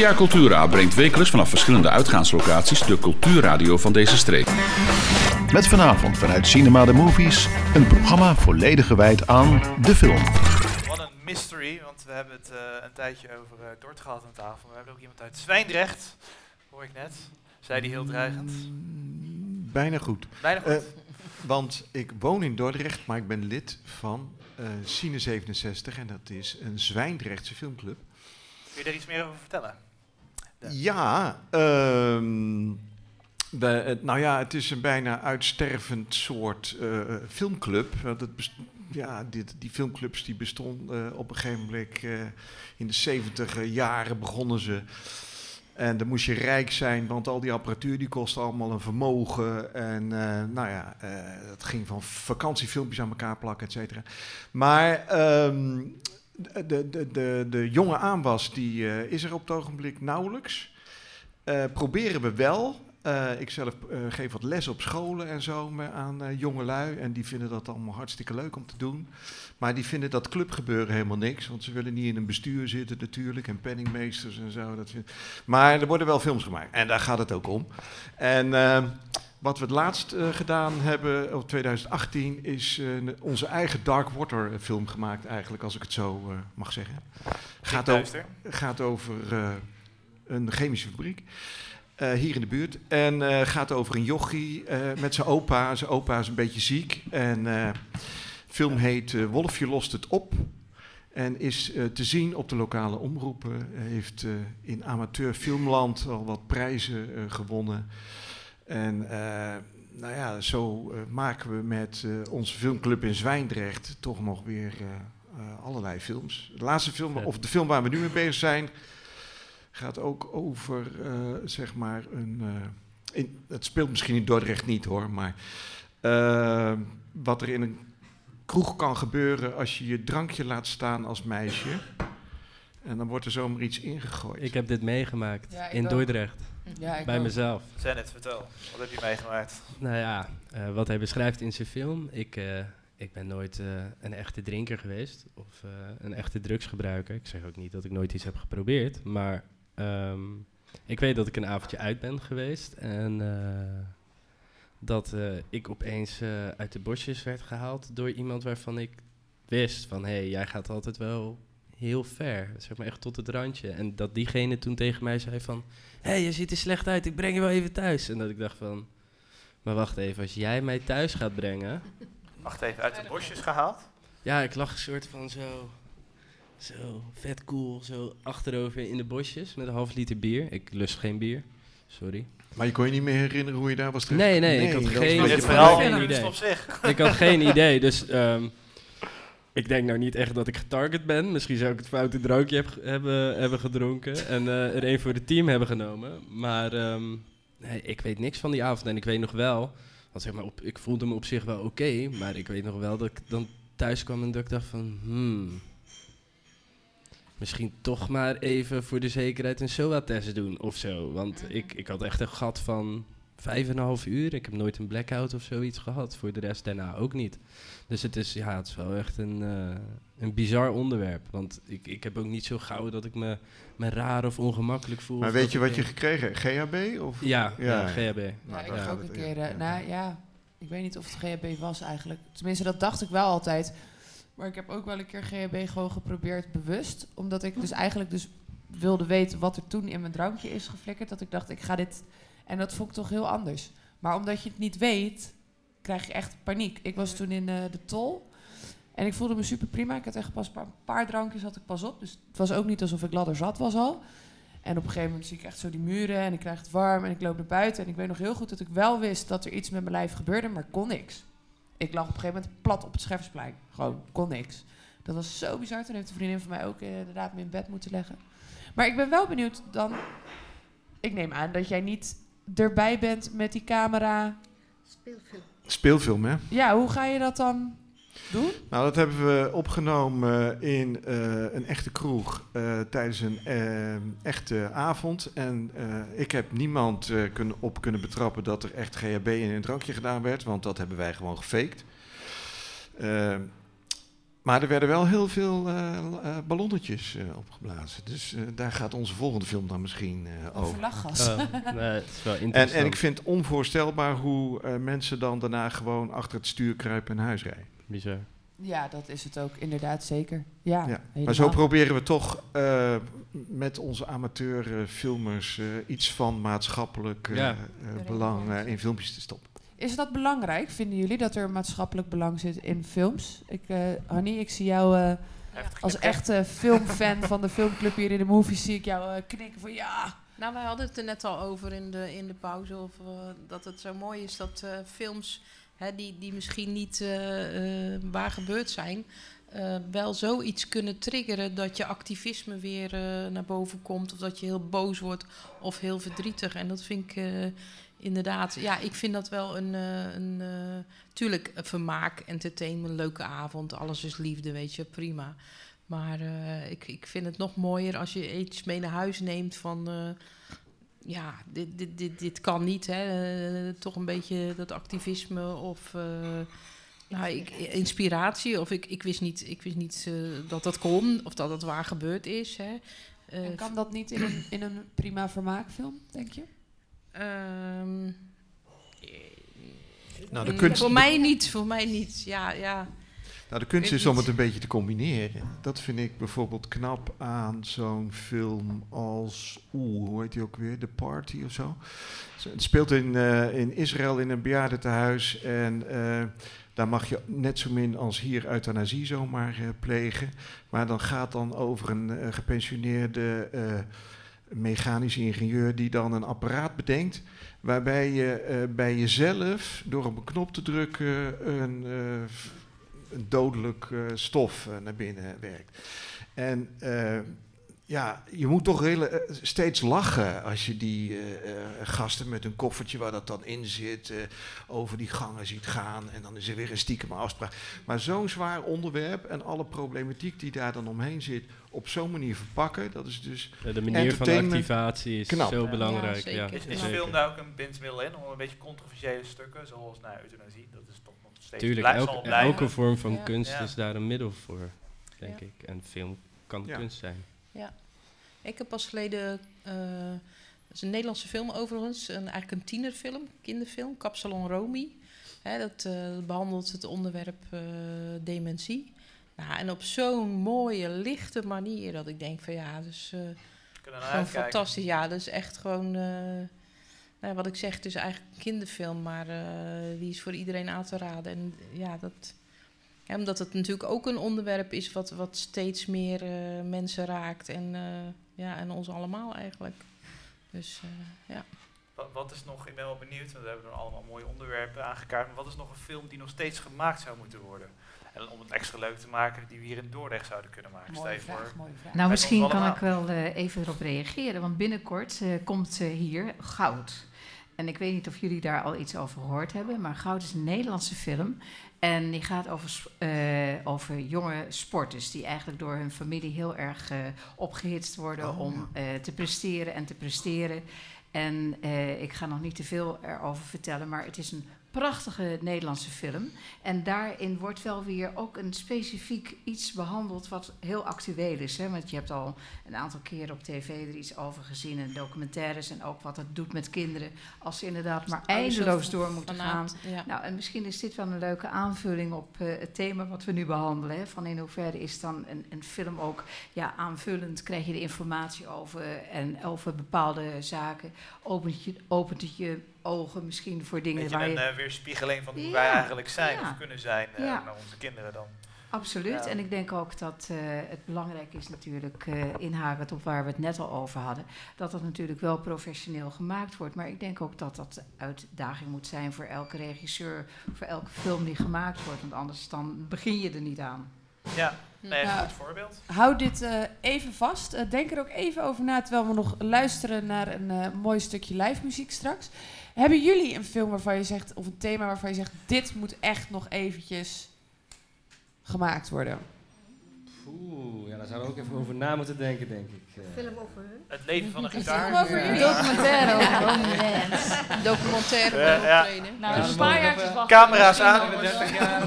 Via Cultura brengt wekelijks vanaf verschillende uitgaanslocaties de cultuurradio van deze streek. Met vanavond vanuit Cinema de Movies een programma volledig gewijd aan de film. Wat een mystery, want we hebben het eh, een tijdje over uh, Dort gehad aan tafel. We hebben ook iemand uit Zwijndrecht, hoor ik net. Zei die heel dreigend. Bijna goed. Bijna goed. Eh, want ik woon in Dordrecht, maar ik ben lid van eh Cine 67 en dat is een Zwijndrechtse filmclub. Kun je er iets meer over vertellen? Ja, ehm, nou ja, het is een bijna uitstervend soort eh, filmclub. Best- ja, dit, die filmclubs die bestonden eh, op een gegeven moment eh, in de 70 jaren begonnen ze. En dan moest je rijk zijn, want al die apparatuur die kostte allemaal een vermogen. En nou ja, eh, het ging van vakantiefilmpjes aan elkaar plakken, et cetera. Maar ehm, de, de, de, de, jonge aanwas die, eh, is er op het ogenblik nauwelijks. Eh, proberen we wel. Eh, ik zelf geef wat les op scholen en zo aan jongelui. En die vinden dat allemaal hartstikke leuk om te doen. Maar die vinden dat clubgebeuren helemaal niks. Want ze willen niet in een bestuur zitten natuurlijk. En penningmeesters en zo. Dat vind- Maar er worden wel films gemaakt. En daar gaat het ook om. En eh, wat we het laatst eh, gedaan hebben, op 2018, is eh, onze eigen Dark Water film gemaakt eigenlijk. Als ik het zo eh, mag zeggen. Gaat, o- Duister. gaat over eh, een chemische fabriek. eh, hier in de buurt. En eh, gaat over een jochie eh, met zijn opa. Zijn opa is een beetje ziek. En eh film heet eh, Wolfje lost het op. En is eh, te zien op de lokale omroepen. Hij heeft eh, in amateur filmland al wat prijzen eh, gewonnen. En eh, nou ja, zo eh, maken we met eh, onze filmclub in Zwijndrecht toch nog weer allerlei films. De laatste film, of de film waar we nu mee bezig zijn, gaat ook over eh, zeg maar een. eh, in, het speelt misschien in Dordrecht niet hoor, maar wat er in een kroeg kan gebeuren als je je drankje laat staan als meisje. En dan wordt er zomaar iets ingegooid. Ik heb dit meegemaakt Ja, in ook. Dordrecht, Ja, ik bij ook. mezelf. Zenit, vertel. Wat heb je meegemaakt? Nou ja, eh, wat hij beschrijft in zijn film. Ik, eh, ik ben nooit eh, een echte drinker geweest of eh, een echte drugsgebruiker. Ik zeg ook niet dat ik nooit iets heb geprobeerd, maar ehm, ik weet dat ik een avondje uit ben geweest en eh, dat eh, ik opeens eh, uit de bosjes werd gehaald door iemand waarvan ik wist van hé, hey, jij gaat altijd wel heel ver, zeg maar echt tot het randje. En dat diegene toen tegen mij zei van hé, hey, je ziet er slecht uit, ik breng je wel even thuis. En dat ik dacht van, maar wacht even, als jij mij thuis gaat brengen... Wacht even, uit de bosjes gehaald? Ja, ik lag een soort van zo, zo vet cool, zo achterover in de bosjes met een half liter bier. Ik lust geen bier, sorry. Maar je kon je niet meer herinneren hoe je daar was terecht? Nee, nee, ik had dat geen- geen idee. op zich. ik had geen idee, dus ehm, ik denk nou niet echt dat ik getarget ben. Misschien zou ik het foute drankje hebben, hebben gedronken en eh, er een voor het team hebben genomen. Maar ehm, nee, ik weet niks van die avond en ik weet nog wel, want zeg maar, op, ik voelde me op zich wel oké, maar ik weet nog wel dat ik dan thuis kwam en dat ik dacht van, hmm, misschien toch maar even voor de zekerheid een SOA-test doen of zo. Want ik, ik had echt een gat van vijf en een half uur. Ik heb nooit een blackout of zoiets gehad. Voor de rest daarna ook niet. Dus het is, ja, het is wel echt een, eh, een bizar onderwerp. Want ik, ik heb ook niet zo gauw dat ik me, me raar of ongemakkelijk voel. Maar weet je wat je denk- gekregen hebt? GHB? Of? Ja, ja, Ja, GHB. Nou, Ja, ik daar heb gaat ook een keer, ja. eh, nou ja, ik weet niet of het GHB was eigenlijk. Tenminste, dat dacht ik wel altijd. Maar ik heb ook wel een keer GHB gewoon geprobeerd bewust. Omdat ik dus eigenlijk dus wilde weten wat er toen in mijn drankje is geflikkerd. Dat ik dacht, ik ga dit... En dat vond ik toch heel anders. Maar omdat je het niet weet, krijg je echt paniek. Ik was toen in eh, de tol. En ik voelde me super prima. Ik had echt pas een paar, paar drankjes had ik pas op. Dus het was ook niet alsof ik ladder zat was al. En op een gegeven moment zie ik echt zo die muren en ik krijg het warm en ik loop naar buiten. En ik weet nog heel goed dat ik wel wist dat er iets met mijn lijf gebeurde, maar kon niks. Ik lag op een gegeven moment plat op het Scherfsplein. Gewoon, kon niks. Dat was zo bizar. Toen heeft een vriendin van mij ook eh, inderdaad me in bed moeten leggen. Maar ik ben wel benieuwd dan... Ik neem aan dat jij niet erbij bent met die camera. Speelfilm. Speelfilm, hè? Ja, hoe ga je dat dan doen? Nou, dat hebben we opgenomen in eh, een echte kroeg eh, tijdens een eh, echte avond. En eh, ik heb niemand eh, kunnen, op kunnen betrappen dat er echt GHB in een drankje gedaan werd, want dat hebben wij gewoon gefaked. Maar er werden wel heel veel eh, eh, ballonnetjes eh, opgeblazen. Dus eh, daar gaat onze volgende film dan misschien eh, Over lachgas. Oh, nee, het is wel En, interessant. en ik vind het onvoorstelbaar hoe eh, mensen dan daarna gewoon achter het stuur kruipen en huis rijden. Bizar. Ja, dat is het ook inderdaad zeker. Ja, Ja. Maar zo proberen we toch eh, met onze amateurfilmers eh, iets van maatschappelijk eh, Ja. eh, belang eh, in filmpjes te stoppen. Is dat belangrijk, vinden jullie, dat er maatschappelijk belang zit in films? Ik, eh Hanny, ik zie jou eh, als echte filmfan van de filmclub hier in de movies, zie ik jou eh, knikken van ja. Nou, wij hadden het er net al over in de, in de pauze. Of, dat het zo mooi is dat eh, films hè, die, die misschien niet eh, eh, waar gebeurd zijn. eh, wel zoiets kunnen triggeren dat je activisme weer naar boven komt. Of dat je heel boos wordt of heel verdrietig. En dat vind ik eh, inderdaad. Ja, ik vind dat wel een. eh, een eh, tuurlijk, een vermaak, entertainment, leuke avond. Alles is liefde, weet je, prima. Maar eh, ik, ik vind het nog mooier als je iets mee naar huis neemt van... ja, dit, dit, dit, dit kan niet, hè. Toch een beetje dat activisme of... nou, ik, inspiratie, of ik, ik wist niet, ik wist niet dat dat kon, of dat het waar gebeurd is. Hè. En kan dat niet in een, in een prima vermaakfilm, denk je? Ehm, Nou, de kunst, voor mij niet, voor mij niet. Ja, ja. nou, de kunst is om het een beetje te combineren. Dat vind ik bijvoorbeeld knap aan zo'n film als... Oeh, hoe heet die ook weer? The Party of zo? Het speelt in, eh, in Israël in een bejaardentehuis. En eh, daar mag je net zo min als hier euthanasie zomaar eh, plegen. Maar dan gaat dan over een gepensioneerde mechanische ingenieur... die dan een apparaat bedenkt... waarbij je eh, bij jezelf, door op een knop te drukken... een, eh, een dodelijk eh, stof naar binnen werkt. En ja, je moet toch hele, eh, steeds lachen als je die eh, eh, gasten met een koffertje waar dat dan in zit, eh, over die gangen ziet gaan. En dan is er weer een stiekem afspraak. Maar zo'n zwaar onderwerp en alle problematiek die daar dan omheen zit, op zo'n manier verpakken, dat is dus. Ja, de manier van activatie is Knap. zo Ja, belangrijk. zeker. Ja, Is, is film daar ook een bindsmiddel in om een beetje controversiële stukken, zoals nou, euthanasie, dat is toch nog steeds Tuurlijk, elke, blijven. elke vorm van Ja. kunst Ja. is daar een middel voor, denk Ja. ik. En film kan Ja. kunst zijn. Ik heb pas geleden, dat is een Nederlandse film overigens, een, eigenlijk een tienerfilm, kinderfilm, Kapsalon Romy. Hè, dat eh, behandelt het onderwerp eh, dementie. Nou, en op zo'n mooie, lichte manier dat ik denk van ja, dus naar gewoon uitkijken. fantastisch. Ja, dat is echt gewoon, nou, wat ik zeg, het is eigenlijk een kinderfilm, maar die is voor iedereen aan te raden. En ja, dat, ja, omdat het natuurlijk ook een onderwerp is wat, wat steeds meer eh, mensen raakt en, eh, ja, en ons allemaal eigenlijk. Dus eh, ja. Wat, wat is nog, ik ben wel benieuwd, want we hebben er allemaal mooie onderwerpen aangekaart, maar wat is nog een film die nog steeds gemaakt zou moeten worden? En om het extra leuk te maken, die we hier in Dordrecht zouden kunnen maken. Stel Mooie je voor, vraag, mooie vraag. Nou, misschien kan ik wel eh, even erop reageren, want binnenkort eh, komt eh, hier Goud. En ik weet niet of jullie daar al iets over gehoord hebben, maar Goud is een Nederlandse film. En die gaat over, eh, over jonge sporters die eigenlijk door hun familie heel erg eh, opgehitst worden Oh, om eh, te presteren en te presteren. En ik ga nog niet te veel erover vertellen, maar het is een prachtige Nederlandse film. En daarin wordt wel weer ook een specifiek iets behandeld wat heel actueel is. Hè? Want je hebt al een aantal keren op tv er iets over gezien in documentaires en ook wat het doet met kinderen als ze inderdaad maar eindeloos door moeten gaan. Ja. Nou, en misschien is dit wel een leuke aanvulling op eh, het thema wat we nu behandelen. Hè? Van in hoeverre is dan een, een film ook ja, aanvullend, krijg je de informatie over en over bepaalde zaken. Opent, je, opent het je ogen misschien voor dingen beetje waar een je... eh, weerspiegeling van hoe wij eigenlijk zijn ja. of kunnen zijn eh, Ja. naar onze kinderen dan. Absoluut. Ja. En ik denk ook dat eh, het belangrijk is natuurlijk, eh inhakend op waar we het net al over hadden, dat dat natuurlijk wel professioneel gemaakt wordt. Maar ik denk ook dat dat de uitdaging moet zijn voor elke regisseur, voor elke film die gemaakt wordt. Want anders dan begin je er niet aan. Ja, nee, Ja. goed voorbeeld. Houd dit eh, even vast. Denk er ook even over na terwijl we nog luisteren naar een eh, mooi stukje live muziek straks. Hebben jullie een film waarvan je zegt, of een thema waarvan je zegt, dit moet echt nog eventjes gemaakt worden? Oeh, ja, daar zouden we ook even over na moeten denken, denk ik. eh. Film over hun. Het leven van een film gitaar. over Ja. jullie. Documentaire over documentaire Ja. Nou, Ja, een paar even- wachten. Camera's aan. nog Over eens. 30 jaar,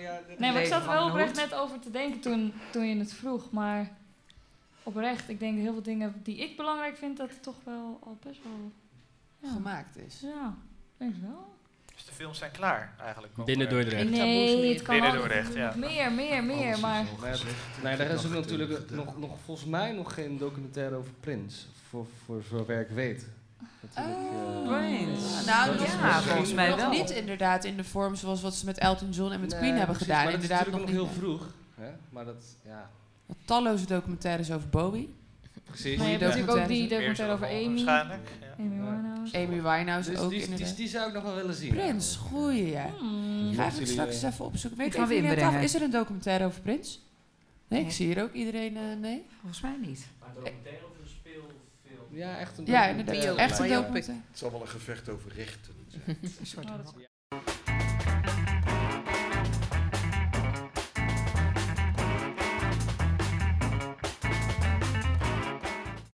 ja, Nee, maar ik zat er wel oprecht net over te denken toen, toen je het vroeg. Maar oprecht, ik denk heel veel dingen die ik belangrijk vind, dat het toch wel al best wel... Ja, Gemaakt is. ja denk ik wel. Dus de films zijn klaar eigenlijk. Binnen eh, Dordrecht. Nee, het kan Binnen Dordrecht, ja. meer, meer, meer. Maar Maar nee, daar is ook natuurlijk nog, nog, volgens mij nog geen documentaire over Prins. Voor, voor zover ik weet. Natuurlijk, eh, Prince. Nou, Dat ja, volgens mij nog wel. niet inderdaad in de vorm zoals wat ze met Elton John en met Nee, Queen hebben precies, gedaan. Maar dat Inderdaad is nog nog heel vroeg. Hè? Maar dat, ja, Wat talloze documentaires over Bowie. Precies. maar je hebt natuurlijk ook die documentaire over Amy. Waarschijnlijk. Ja. Amy Winehouse. Amy Winehouse Dus ook die, die, inderdaad. die zou ik nog wel willen zien. Prins, goeie ja. Hmm. Ik ga jullie, straks eh, even opzoeken. Weet Ik je ga even weer niet af, inbrengen. is er een documentaire over Prins? Nee, ik zie hier ook iedereen, eh, nee? Volgens mij niet. Ja, echt een Ja, documentaire inderdaad. Bio- Echt een biopic. documentaire. Het is allemaal een gevecht over rechten. Een soort